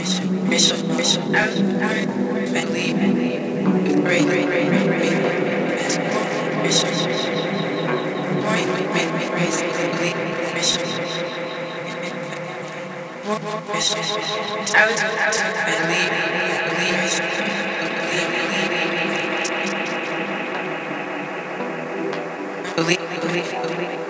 mission, mission, mission, out, out, and leave. Great, great, great, great, mission, point, make me raise, leave, mission, mission, out, out, and leave, leave, leave, leave, leave, leave, leave.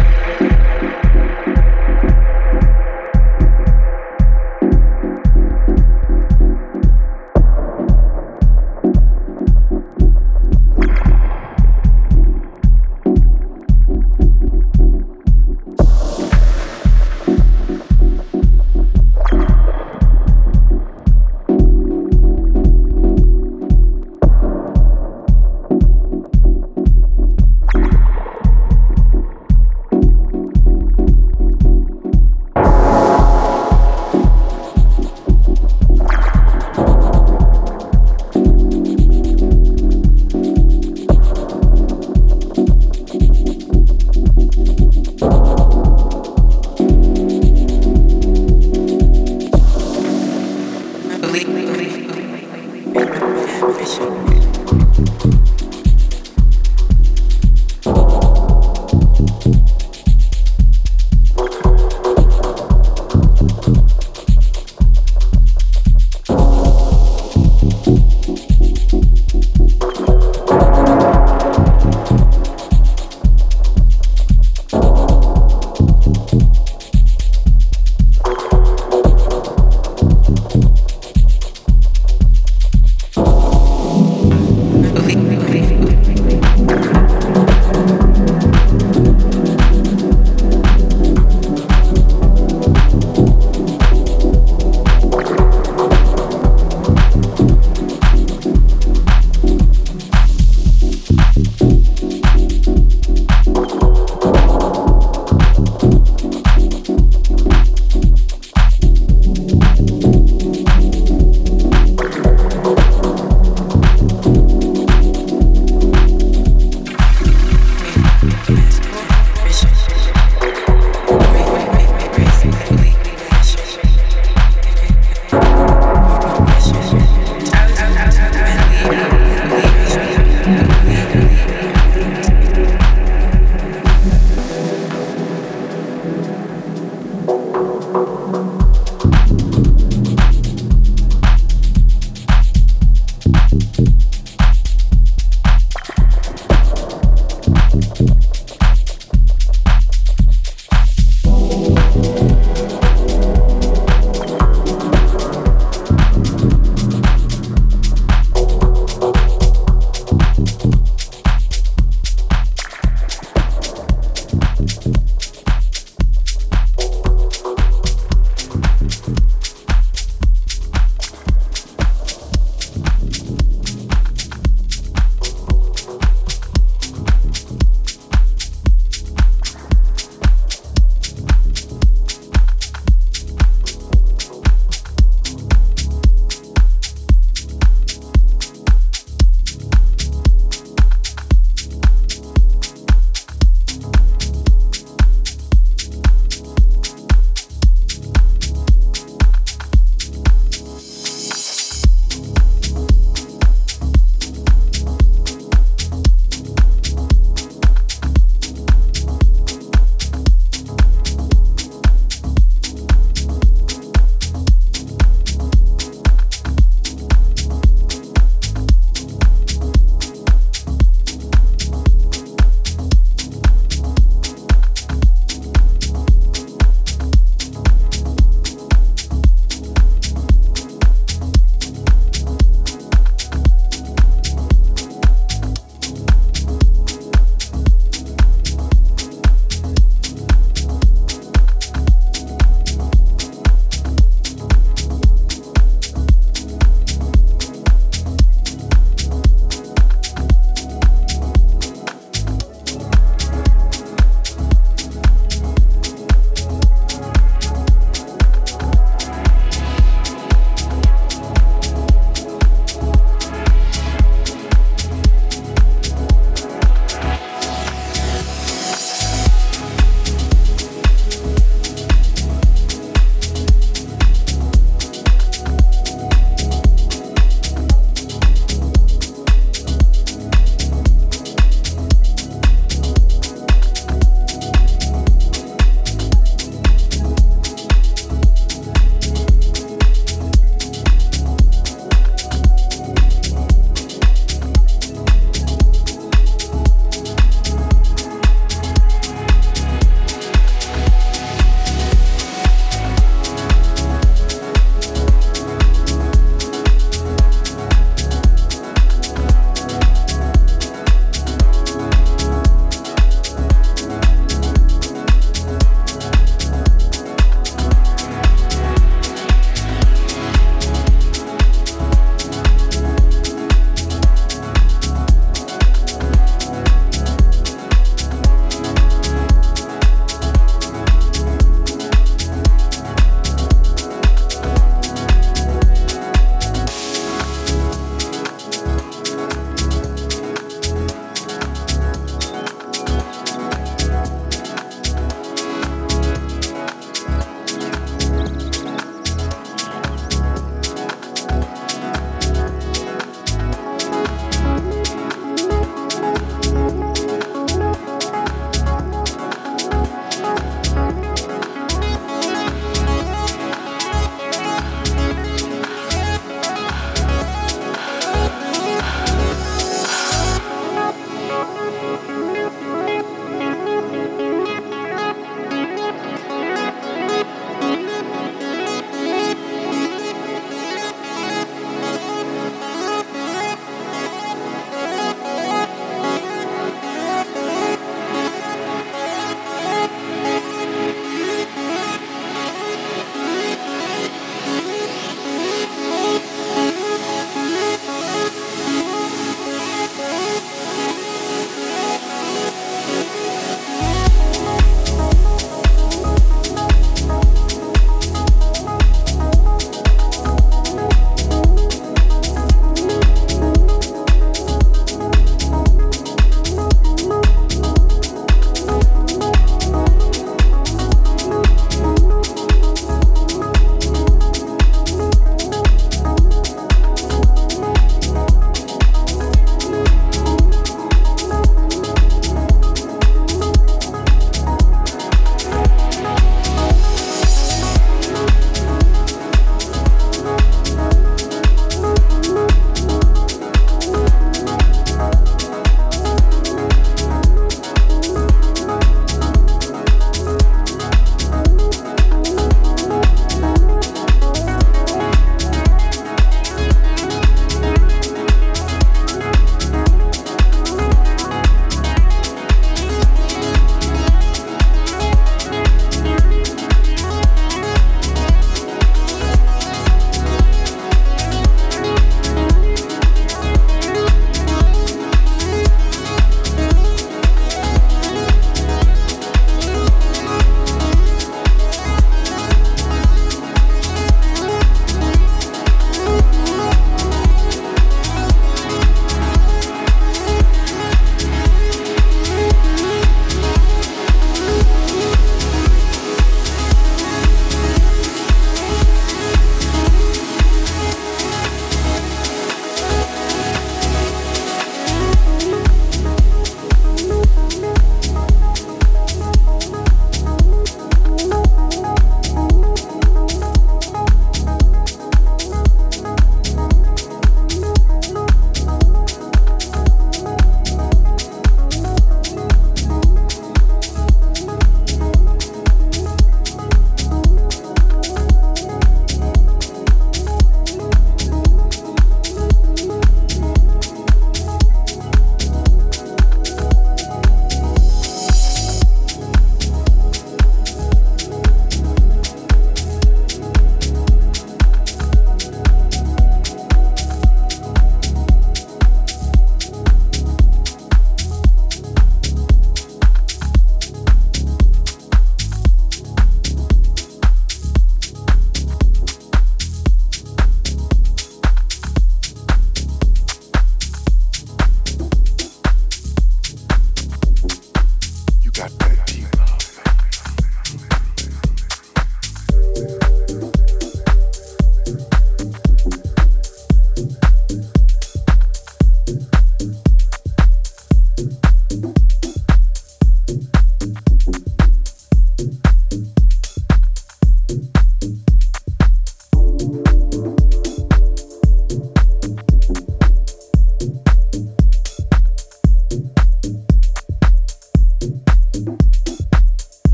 got that.